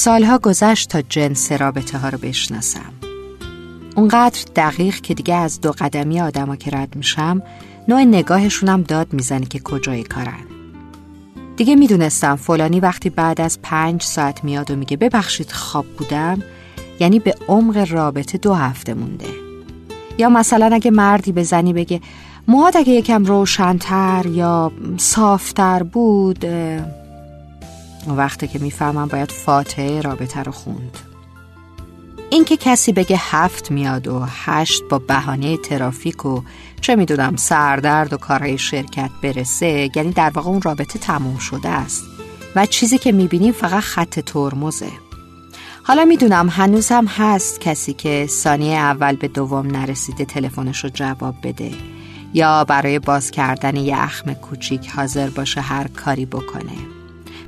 سالها گذشت تا جنس رابطه ها رو بشناسم. اونقدر دقیق که دیگه از دو قدمی آدما که رد میشم نوع نگاهشونم داد می‌زنه که کجای کارن. دیگه می‌دونستم فلانی وقتی بعد از پنج ساعت میاد و میگه ببخشید خواب بودم یعنی به عمق رابطه دو هفته مونده. یا مثلا اگه مردی به زنی بگه موهات اگه یکم روشنتر یا صافتر بود وقتی که می‌فهمم باید فاتحه رابطه رو خوند. اینکه کسی بگه هفت میاد و هشت با بهانه ترافیک و چه می‌دونم سردرد و کارهای شرکت برسه یعنی در واقع اون رابطه تموم شده است. و چیزی که می‌بینیم فقط خط ترمزه. حالا می‌دونم هنوز هم هست کسی که ثانیه اول به دوم نرسیده تلفنش رو جواب بده. یا برای باز کردن یه اخم کوچیک حاضر باشه هر کاری بکنه.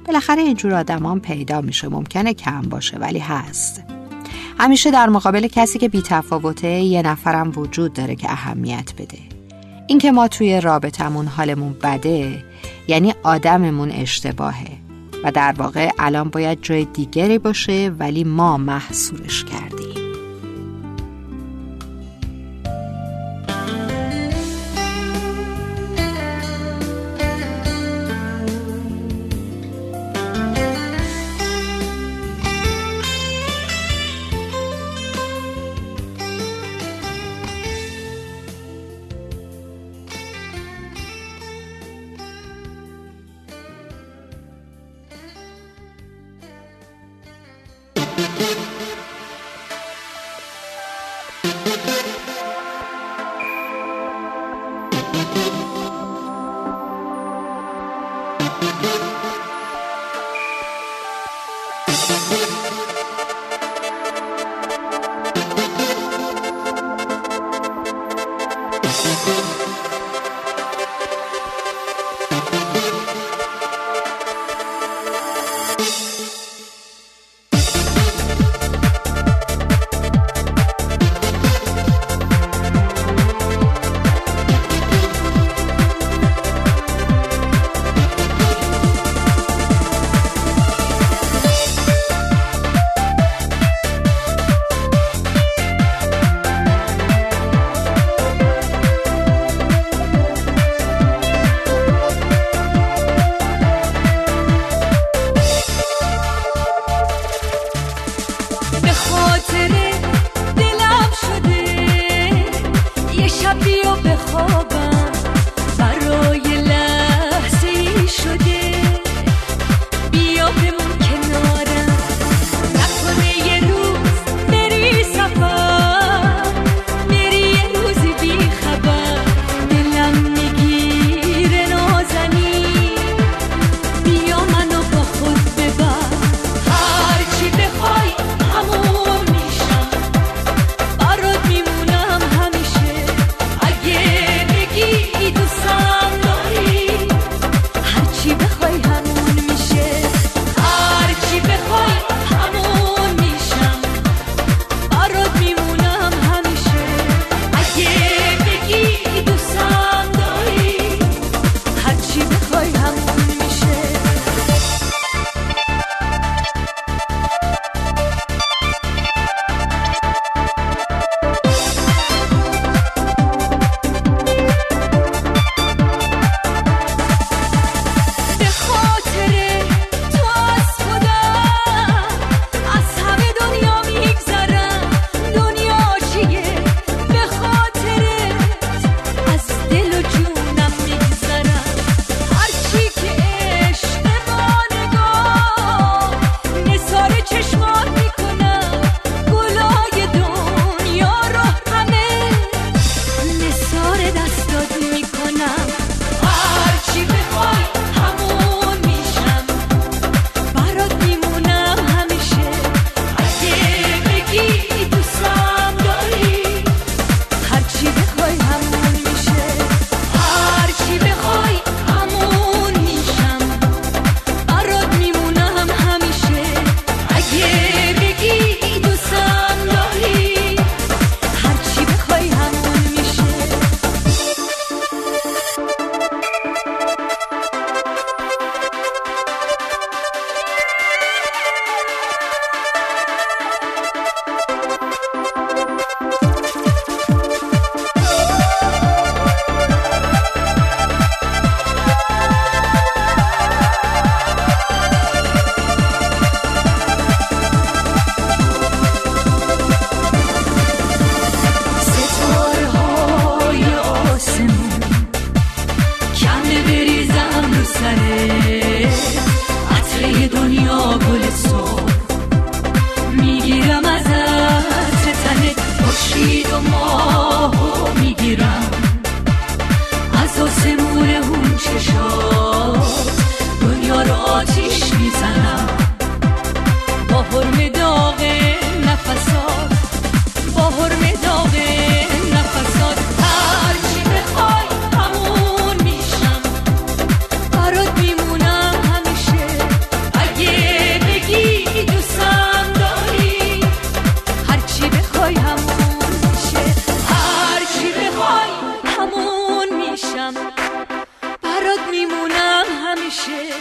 بالاخره اینجور آدمان پیدا میشه. ممکنه کم باشه ولی هست. همیشه در مقابل کسی که بیتفاوته یه نفرم وجود داره که اهمیت بده. اینکه ما توی رابطمون حالمون بده یعنی آدممون اشتباهه. و در واقع الان باید جای دیگری باشه ولی ما محصورش کردیم. دنیا گل سو میشه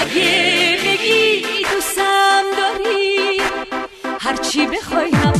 اگه بگی دوستم داری هرچی بخوای هم